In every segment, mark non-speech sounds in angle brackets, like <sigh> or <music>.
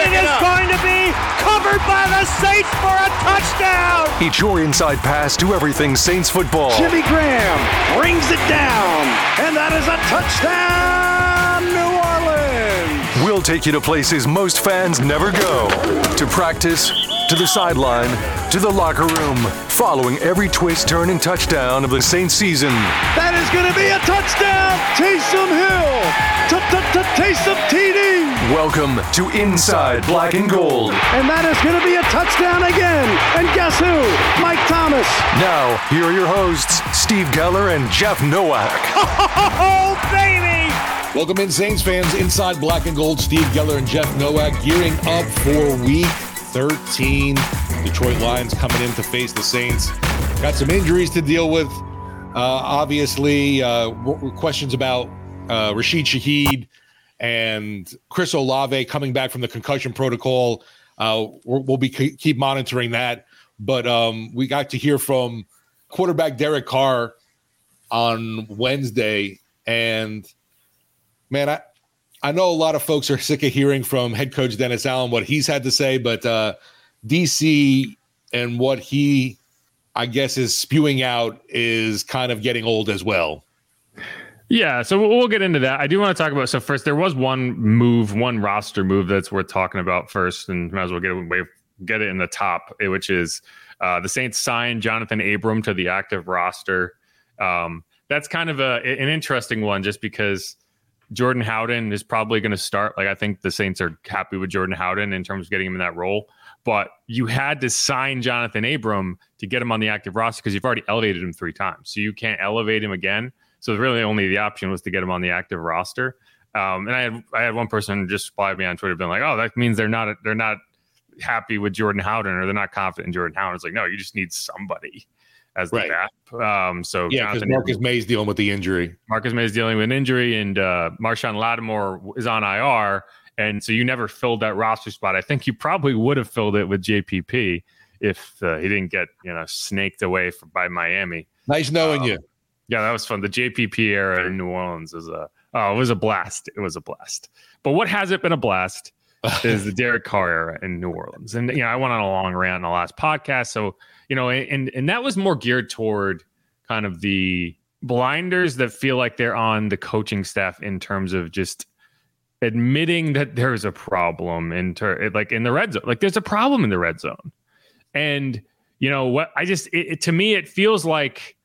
And it is going to be covered by the Saints for a touchdown. Each your inside pass to everything Saints football. Jimmy Graham brings it down, and that is a touchdown, New Orleans. We'll take you to places most fans never go to practice, to the sideline, to the locker room, following every twist, turn, and touchdown of the Saints season. That is going to be a touchdown, Taysom Hill, Taysom TD, Welcome to Inside Black and Gold. and that is going to be a touchdown again. And guess who? Mike Thomas. Now, here are your hosts, Steve Geller and Jeff Nowak. <laughs> Oh, baby! Welcome in, Saints fans. Inside Black and Gold, Steve Geller and Jeff Nowak gearing up for week 13. Detroit Lions coming in to face the Saints. Got some injuries to deal with. Uh, obviously, uh, w- questions about uh, Rashid Shaheed and Chris Olave coming back from the concussion protocol. Uh, we'll be ke- keep monitoring that. But um, we got to hear from quarterback Derek Carr on Wednesday, and man, I I know a lot of folks are <laughs> sick of hearing from head coach Dennis Allen what he's had to say, but uh, DC and what he, I guess, is spewing out is kind of getting old as well. Yeah, so we'll get into that. I do want to talk about. So first, there was one move, one roster move that's worth talking about first, and might as well get it way, get it in the top, eh, which is uh, the Saints signed Jonathan Abram to the active roster. Um, that's kind of a an interesting one, just because Jordan Howden is probably going to start. Like I think the Saints are happy with Jordan Howden in terms of getting him in that role. But you had to sign Jonathan Abram to get him on the active roster because you've already elevated him three times, so you can't elevate him again. So really, only the option was to get him on the active roster. Um, and I had I had one person just reply me on Twitter, been like, "Oh, that means they're not they're not happy with Jordan Howden or they're not confident in Jordan Howden." It's like, no, you just need somebody as the Right. Um, so Yeah, because Marcus Maye's dealing with the injury. Marcus Maye is dealing with an injury, and uh, Marshawn Lattimore is on IR, and so you never filled that roster spot. I think you probably would have filled it with JPP if uh, he didn't get you know snaked away from, by Miami. Nice knowing Um, you. Yeah, that was fun. The JPP era in New Orleans is a oh, it was a blast. It was a blast. But what hasn't been a blast is the Derek Carr era in New Orleans. And you know, I went on a long rant in the last podcast. So, you know, and and that was more geared toward kind of the blinders that feel like they're on the coaching staff in terms of just admitting that there's a problem in ter- like in the red zone. Like there's a problem in the red zone. And you know what I just it, it- to me it feels like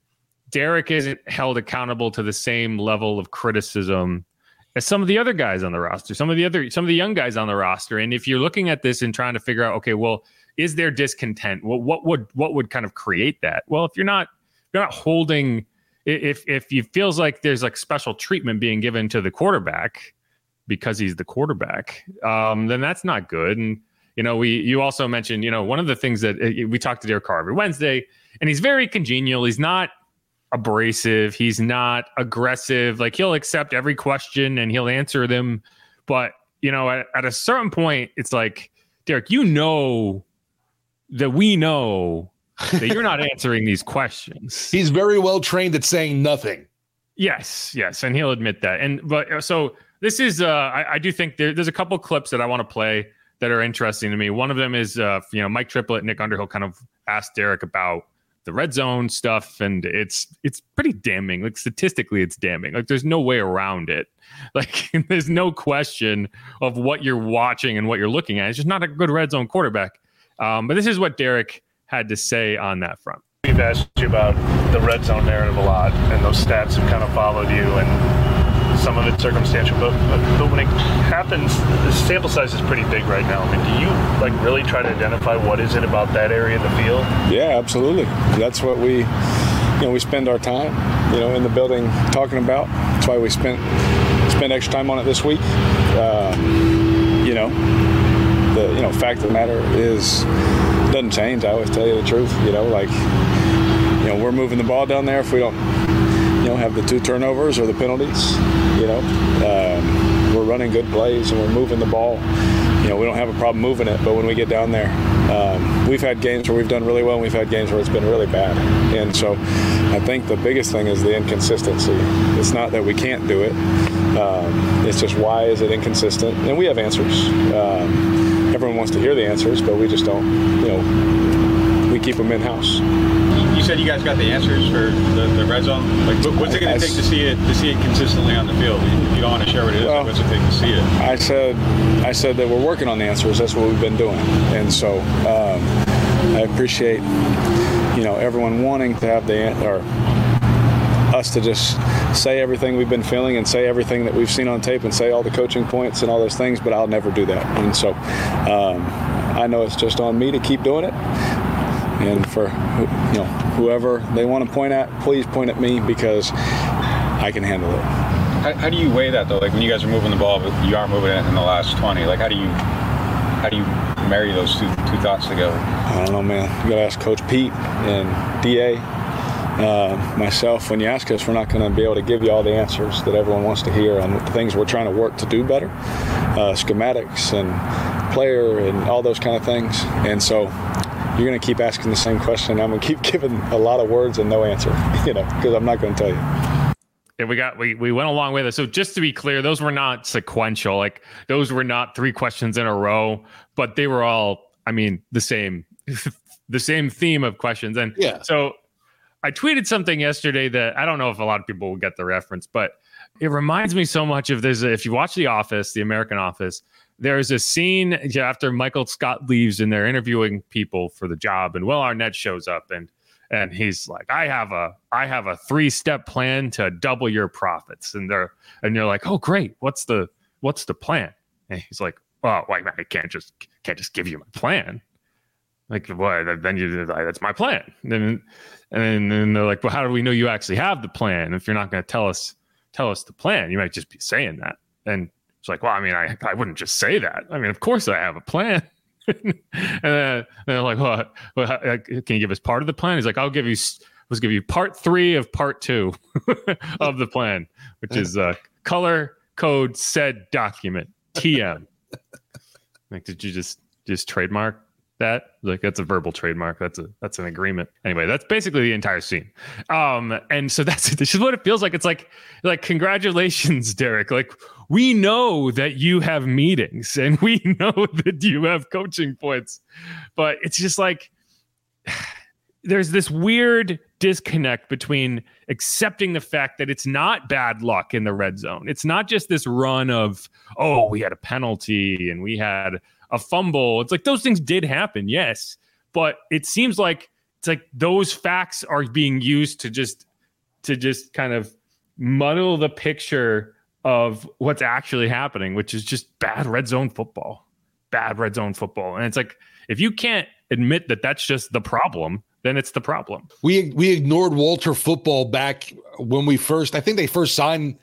Derek isn't held accountable to the same level of criticism as some of the other guys on the roster, some of the other some of the young guys on the roster. And if you're looking at this and trying to figure out, okay, well, is there discontent? Well, what would what would kind of create that? Well, if you're not you're not holding if if he feels like there's like special treatment being given to the quarterback because he's the quarterback, um, then that's not good. And you know, we you also mentioned, you know, one of the things that uh, we talked to Derek Carr every Wednesday, and he's very congenial. He's not abrasive. He's not aggressive. Like he'll accept every question and he'll answer them. But you know, at, at a certain point, it's like Derek, you know that we know that you're not <laughs> answering these questions. He's very well trained at saying nothing. Yes, yes, and he'll admit that. And but uh, so this is, uh, I, I do think there, there's a couple clips that I want to play that are interesting to me. One of them is, uh, you know, Mike Triplett, Nick Underhill kind of asked Derek about the red zone stuff, and it's it's pretty damning. Like statistically, it's damning. Like there's no way around it. <laughs> Like there's no question of what you're watching and what you're looking at. It's just not a good red zone quarterback. Um, but this is what Derek had to say on that front. We've asked you about the red zone narrative a lot, and those stats have kind of followed you, and some of it's circumstantial. But, but, but when it happens, the sample size is pretty big right now. I mean, do you like really try to identify what is it about that area of the field? Yeah, absolutely. That's what we, you know, we spend our time, you know, in the building talking about. That's why we spent spend extra time on it this week. Uh, you know, the you know fact of the matter is doesn't change. I always tell you the truth. You know, like you know we're moving the ball down there if we don't you know have the two turnovers or the penalties. You know, um, we're running good plays and we're moving the ball. You know, we don't have a problem moving it, but when we get down there, um, we've had games where we've done really well and we've had games where it's been really bad. And so I think the biggest thing is the inconsistency. It's not that we can't do it, um, it's just why is it inconsistent? And we have answers. Um, everyone wants to hear the answers, but we just don't, you know, we keep them in house. Said you guys got the answers for the, the red zone. Like, what's it going to take to see it to see it consistently on the field? If you don't want to share what it is, well, what's it take to see it? I said, I said that we're working on the answers. That's what we've been doing, and so um, I appreciate, you know, everyone wanting to have the or us to just say everything we've been feeling and say everything that we've seen on tape and say all the coaching points and all those things, but I'll never do that. And so um, I know it's just on me to keep doing it. And for you know whoever they want to point at, please point at me because I can handle it. How, how do you weigh that though? Like when you guys are moving the ball, but you aren't moving it in the last 20. Like how do you how do you marry those two two thoughts together? I don't know, man. You got to ask Coach Pete and Da uh, myself, when you ask us, we're not going to be able to give you all the answers that everyone wants to hear on the things we're trying to work to do better, uh, schematics and player and all those kind of things. And so you're going to keep asking the same question. I'm going to keep <laughs> giving a lot of words and no answer, <laughs> you know, because I'm not going to tell you. Yeah, we got we we went along with it. So just to be clear, those were not sequential. Like those were not three questions in a row, but they were all, I mean, the same <laughs> the same theme of questions. And yeah. so I tweeted something yesterday that I don't know if a lot of people will get the reference, but it reminds me so much of this. if you watch The Office, The American Office, there's a scene after Michael Scott leaves and they're interviewing people for the job, and Will Arnett shows up and and he's like, I have a I have a three step plan to double your profits, and they're and you're like, oh great, what's the what's the plan? And he's like, well, wait, I can't just can't just give you my plan. Like, what? Then you that's my plan. And and then they're like, well, how do we know you actually have the plan? If you're not going to tell us tell us the plan, you might just be saying that. And it's like, well, I mean, I, I wouldn't just say that. I mean, of course I have a plan. <laughs> and then they're like, well, well, can you give us part of the plan? He's like, I'll give you, let's give you part three of part two <laughs> of the plan, which is uh, color code said document TM. <laughs> like, did you just just trademark that like that's a verbal trademark that's a that's an agreement anyway that's basically the entire scene um and so that's it. this is what it feels like it's like like congratulations derek like we know that you have meetings and we <laughs> know that you have coaching points but it's just like <sighs> there's this weird disconnect between accepting the fact that it's not bad luck in the red zone it's not just this run of oh we had a penalty and we had a fumble. It's like those things did happen, yes, but it seems like it's like those facts are being used to just to just kind of muddle the picture of what's actually happening, which is just bad red zone football. Bad red zone football. And it's like if you can't admit that that's just the problem, then it's the problem. We we ignored Walter football back when we first. I think they first signed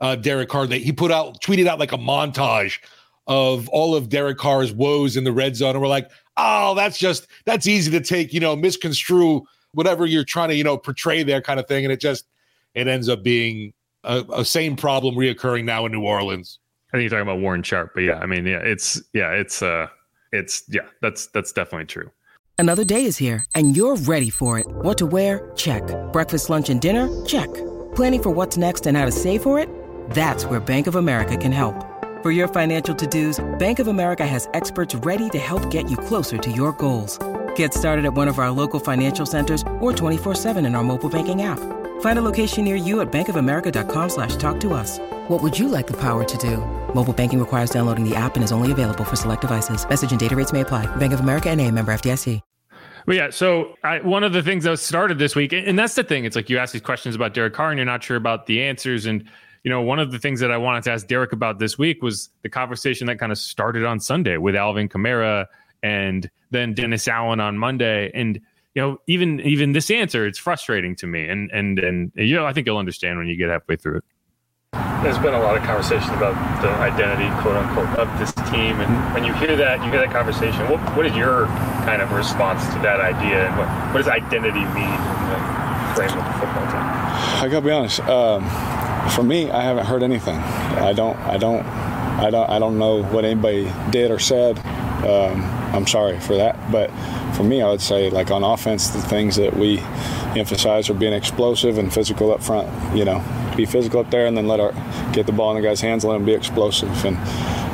uh, Derek Carr. They, he put out tweeted out like a montage of all of Derek Carr's woes in the red zone, and we're like, oh, that's just that's easy to take, you know, misconstrue whatever you're trying to, you know, portray there, kind of thing, and it just it ends up being a, a same problem reoccurring now in New Orleans. I think you're talking about Warren Sharp, but yeah, I mean, yeah, it's yeah, it's uh, it's yeah, that's that's definitely true. Another day is here, and you're ready for it. What to wear? Check. Breakfast, lunch, and dinner? Check. Planning for what's next and how to save for it? That's where Bank of America can help. For your financial to-dos, Bank of America has experts ready to help get you closer to your goals. Get started at one of our local financial centers or 24-7 in our mobile banking app. Find a location near you at bankofamerica.com slash talk to us. What would you like the power to do? Mobile banking requires downloading the app and is only available for select devices. Message and data rates may apply. Bank of America and a member FDIC. Well, yeah. So I, one of the things that started this week, and that's the thing, it's like you ask these questions about Derek Carr and you're not sure about the answers. And, you know, one of the things that I wanted to ask Derek about this week was the conversation that kind of started on Sunday with Alvin Kamara and then Dennis Allen on Monday. And, you know, even even this answer, it's frustrating to me. And and and you know, I think you'll understand when you get halfway through it. There's been a lot of conversation about the identity, quote unquote, of this team, and when you hear that, you hear that conversation. What what is your kind of response to that idea, and what what does identity mean in the frame of the football team? I gotta be honest. Um, for me, I haven't heard anything. I don't. I don't. I don't. I don't know what anybody did or said. Um, I'm sorry for that, but for me, I would say like on offense, the things that we emphasize are being explosive and physical up front. You know, be physical up there, and then let our get the ball in the guy's hands, let them be explosive, and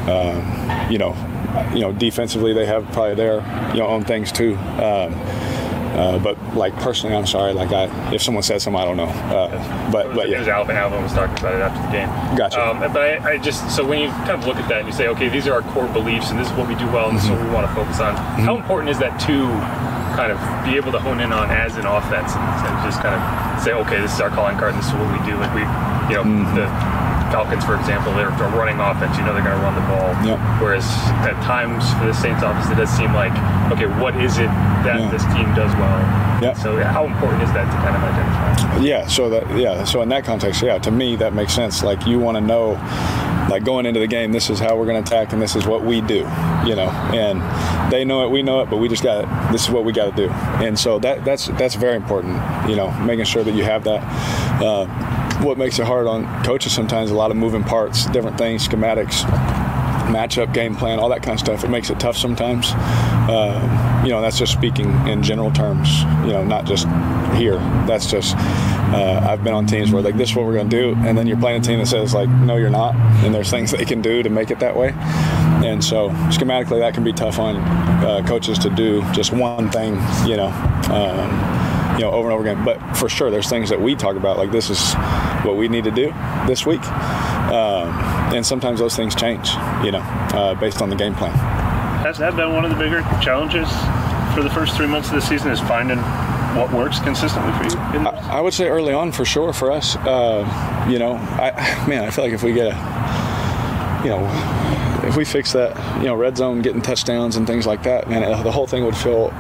um, you know, you know, defensively they have probably their you know own things too. Um, uh, but like personally, I'm sorry. Like I, if someone says something, I don't know. Uh, but but yeah, Alvin Alvin was talking about it after the game. Gotcha. Um, but I, I, just so when you kind of look at that and you say, okay, these are our core beliefs, and this is what we do well, and this is what we want to focus on. Mm-hmm. How important is that to kind of be able to hone in on as an offense and, and just kind of say, okay, this is our calling card, and this is what we do. Like we, you know, mm-hmm. the Falcons, for example, they're, they're running offense. You know they're going to run the ball. Yep. Whereas at times for the Saints offense, it does seem like, okay, what is it that yeah. this team does well? Yep. So how important is that to kind of identify? Yeah. So that yeah. So in that context, yeah, to me that makes sense. Like you want to know, like going into the game, this is how we're going to attack, and this is what we do. You know, and they know it, we know it, but we just got it. this is what we got to do. And so that that's that's very important. You know, making sure that you have that. Uh, what makes it hard on coaches sometimes a lot of moving parts, different things, schematics, matchup, game plan, all that kind of stuff. It makes it tough sometimes. Uh, you know, that's just speaking in general terms. You know, not just here. That's just. Uh, I've been on teams where like this is what we're going to do, and then you're playing a team that says like no, you're not, and there's things <laughs> they can do to make it that way. And so schematically, that can be tough on uh, coaches to do just one thing. You know. Um, you know, over and over again. But for sure, there's things that we talk about, like this is what we need to do this week. Um, and sometimes those things change, you know, uh, based on the game plan. Has that been one of the bigger challenges for the first three months of the season? Is finding what works consistently for you? I, I, would say early on, for sure, for us. Uh, you know, I man, I feel like if we get a, you know, if we fix that, you know, red zone, getting touchdowns and things like that, man, the whole thing would feel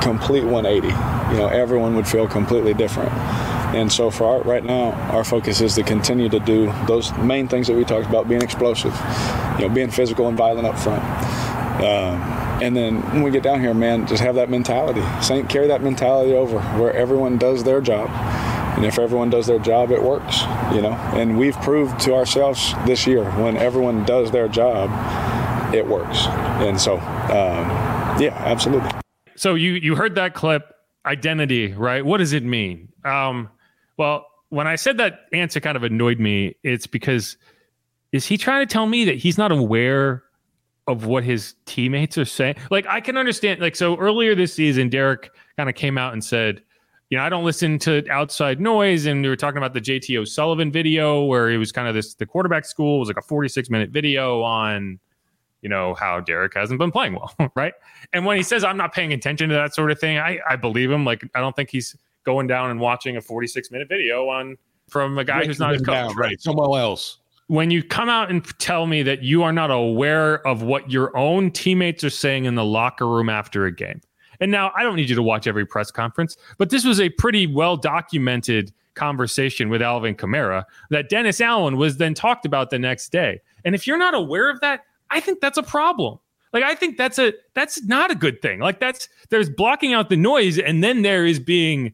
complete 180. You know, everyone would feel completely different. And so for our, right now, our focus is to continue to do those main things that we talked about, being explosive, you know, being physical and violent up front. Um, and then when we get down here, man, just have that mentality. Saint carry that mentality over where everyone does their job. And if everyone does their job, it works, you know. And we've proved to ourselves this year when everyone does their job, it works. And so, um, yeah, absolutely. So you you heard that clip, identity, right? What does it mean? Um, well, when I said that answer kind of annoyed me, it's because is he trying to tell me that he's not aware of what his teammates are saying? Like I can understand like so earlier this season Derek kind of came out and said, you know, I don't listen to outside noise and we were talking about the JT O'Sullivan video where it was kind of this the quarterback school was like a 46 minute video on you know how Derek hasn't been playing well, <laughs> right? And when he says I'm not paying attention to that sort of thing, I, I believe him. Like I don't think he's going down and watching a 46 minute video on from a guy who's not his coach, down, right? Someone else. When you come out and tell me that you are not aware of what your own teammates are saying in the locker room after a game, And now I don't need you to watch every press conference, but this was a pretty well documented conversation with Alvin Kamara that Dennis Allen was then talked about the next day. And if you're not aware of that, I think that's a problem. Like I think that's a that's not a good thing. Like that's there's blocking out the noise and then there is being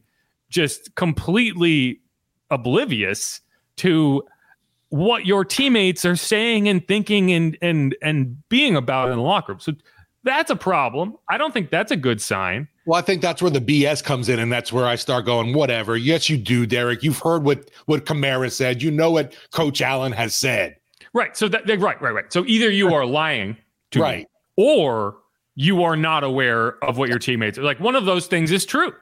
just completely oblivious to what your teammates are saying and thinking and and and being about in the locker room. So that's a problem. I don't think that's a good sign. Well, I think that's where the BS comes in, and that's where I start going, whatever. Yes, you do, Derek. You've heard what what Kamara said. You know what Coach Allen has said. Right. So that right, right, right. So either you are lying to right. me, or you are not aware of what your teammates are like. One of those things is true.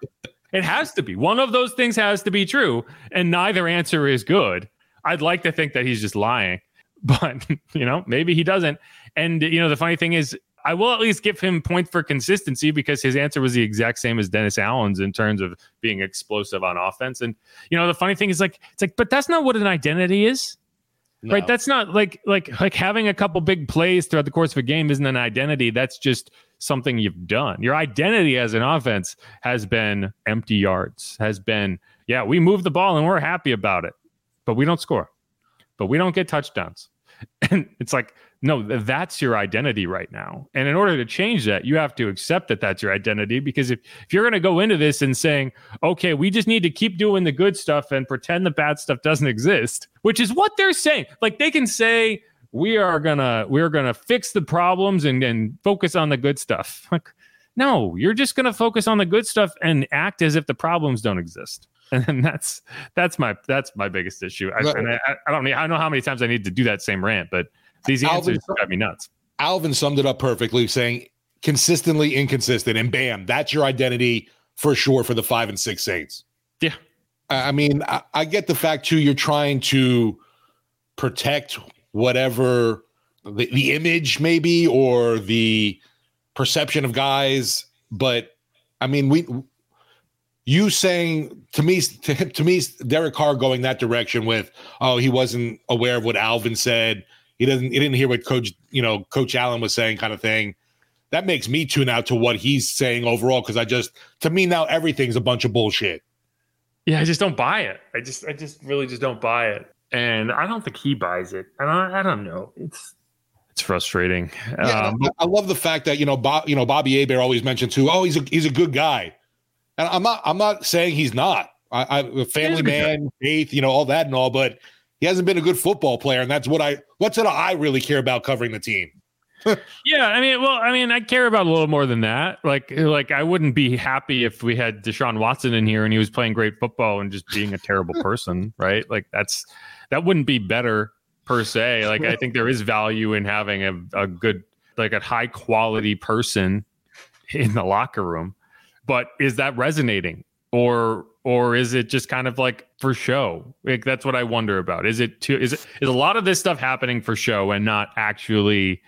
It has to be. One of those things has to be true, and neither answer is good. I'd like to think that he's just lying, <laughs> but you know, maybe he doesn't. And you know, the funny thing is, I will at least give him point for consistency because his answer was the exact same as Dennis Allen's in terms of being explosive on offense. And you know, the funny thing is like it's like, but that's not what an identity is. No. Right. That's not like like like having a couple big plays throughout the course of a game isn't an identity. That's just something you've done. Your identity as an offense has been empty yards, has been, yeah, we move the ball and we're happy about it, but we don't score, but we don't get touchdowns. <laughs> And it's like, no, that's your identity right now. And in order to change that, you have to accept that that's your identity. Because if, if you're going to go into this and saying, okay, we just need to keep doing the good stuff and pretend the bad stuff doesn't exist, which is what they're saying. Like they can say, we are gonna we're gonna fix the problems and, and focus on the good stuff. <laughs> Like, no, you're just gonna focus on the good stuff and act as if the problems don't exist. <laughs> And that's that's my that's my biggest issue. I, and I, I don't need, I don't know how many times I need to do that same rant, but these answers Alvin, drive me nuts. Alvin summed it up perfectly, saying consistently inconsistent, and bam, that's your identity for sure for the five and six Saints. Yeah, I mean, I, I get the fact too. You're trying to protect whatever the, the image, maybe, or the perception of guys, but I mean, we you saying to me to, <laughs> to me Derek Carr going that direction with oh he wasn't aware of what Alvin said he doesn't. He didn't hear what Coach, you know, Coach Allen was saying, kind of thing. That makes me tune out to what he's saying overall because I just, to me now, everything's a bunch of bullshit. Yeah, I just don't buy it. I just, I just really just don't buy it, and I don't think he buys it. And I, I don't know. It's, it's frustrating. Yeah, um, I, I love the fact that you know, Bob, you know, Bobby Hebert always mentioned too. Oh, he's a he's a good guy, and I'm not, I'm not saying he's not. I, I a family man, faith, you know, all that and all, but he hasn't been a good football player, and that's what I what's what I really care about covering the team. <laughs> yeah, I mean, well, I mean, I care about a little more than that. Like, like I wouldn't be happy if we had Deshaun Watson in here and he was playing great football and just being a terrible <laughs> person, right? Like that's that wouldn't be better per se. Like I think there is value in having a, a good, like a high quality person in the locker room. But is that resonating? Or or is it just kind of like for show? Like that's what I wonder about. Is it too is it is a lot of this stuff happening for show and not actually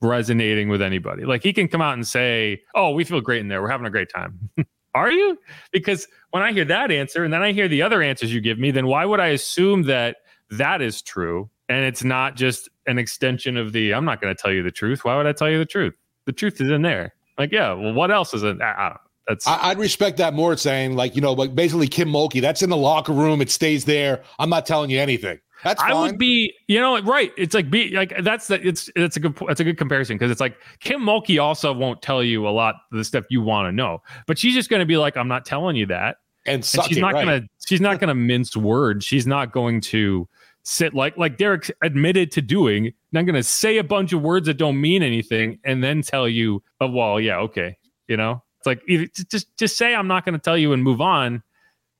resonating with anybody? Like he can come out and say, "Oh, we feel great in there. We're having a great time." <laughs> Are you? Because when I hear that answer and then I hear the other answers you give me, then why would I assume that that is true and it's not just an extension of the I'm not going to tell you the truth. Why would I tell you the truth? The truth is in there. Like, yeah, well, what else is it? I, I that's I, would respect that more. Saying like you know, like basically Kim Mulkey, that's in the locker room. It stays there. I'm not telling you anything. That's fine. I would be, you know, right. It's like be like that's the it's it's a good that's a good comparison because it's like Kim Mulkey also won't tell you a lot of the stuff you want to know, but she's just going to be like, I'm not telling you that, and, and she's it, not right. gonna she's not gonna <laughs> mince words. She's not going to sit like like Derek admitted to doing. Not going to say a bunch of words that don't mean anything and then tell you, oh well, yeah, okay, you know. It's like either, just just say I'm not going to tell you and move on.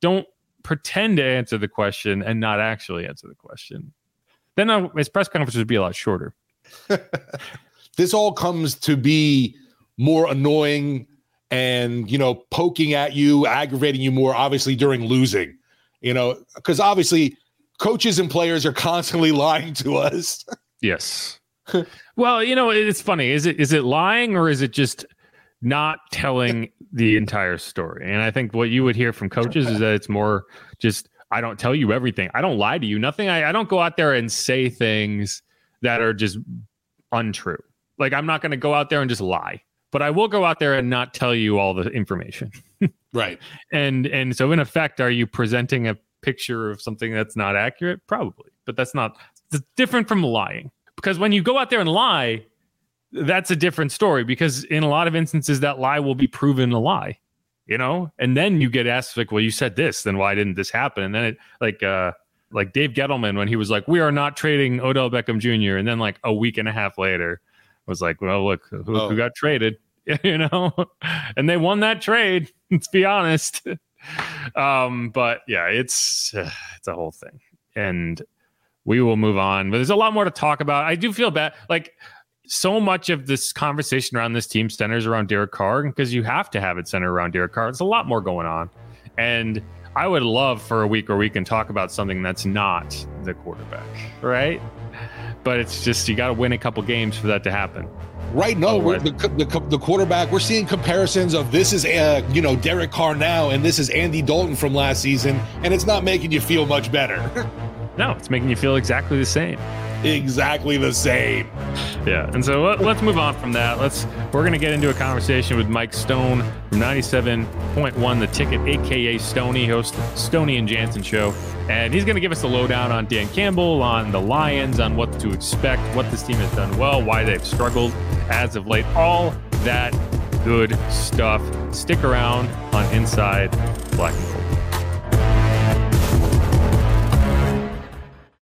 Don't pretend to answer the question and not actually answer the question. Then uh, his press conference would be a lot shorter. <laughs> this all comes to be more annoying and you know poking at you, aggravating you more. Obviously during losing, you know, because obviously coaches and players are constantly <laughs> lying to us. yes. well, you know, it's funny. Is it is it lying or is it just not telling the entire story. And I think what you would hear from coaches is that it's more just I don't tell you everything. I don't lie to you. Nothing. I, I don't go out there and say things that are just untrue. Like I'm not going to go out there and just lie. but I will go out there and not tell you all the information. <laughs> right. And and so in effect, are you presenting a picture of something that's not accurate? Probably, but that's not it's different from lying because when you go out there and lie, that's a different story because in a lot of instances that lie will be proven a lie you know? And then you get asked like well you said this then why didn't this happen? And then it like uh like Dave Gettleman when he was like we are not trading Odell Beckham Jr. and then like a week and a half later was like well look who, oh. who got traded? <laughs> You know? And they won that trade <laughs> let's be honest. Um but yeah it's uh, <sighs> it's a whole thing. And we will move on but there's a lot more to talk about. I do feel bad like so much of this conversation around this team centers around Derek Carr because you have to have it centered around Derek Carr. There's a lot more going on. And I would love for a week where we can talk about something that's not the quarterback, right? But it's just you got to win a couple games for that to happen. Right now, oh, the, the, the, quarterback, we're seeing comparisons of this is, uh, you know, Derek Carr now, and this is Andy Dalton from last season, and it's not making you feel much better. <laughs> no, it's making you feel exactly the same exactly the same. Yeah, and so let, us move on from that. Let's we're gonna get into a conversation with Mike Stone from 97.1 The Ticket, aka Stoney, host Stoney and Jansen show, and he's gonna give us the lowdown on Dan Campbell, on the Lions, on what to expect, what this team has done well, why they've struggled as of late, all that good stuff. Stick around on Inside Black and Gold.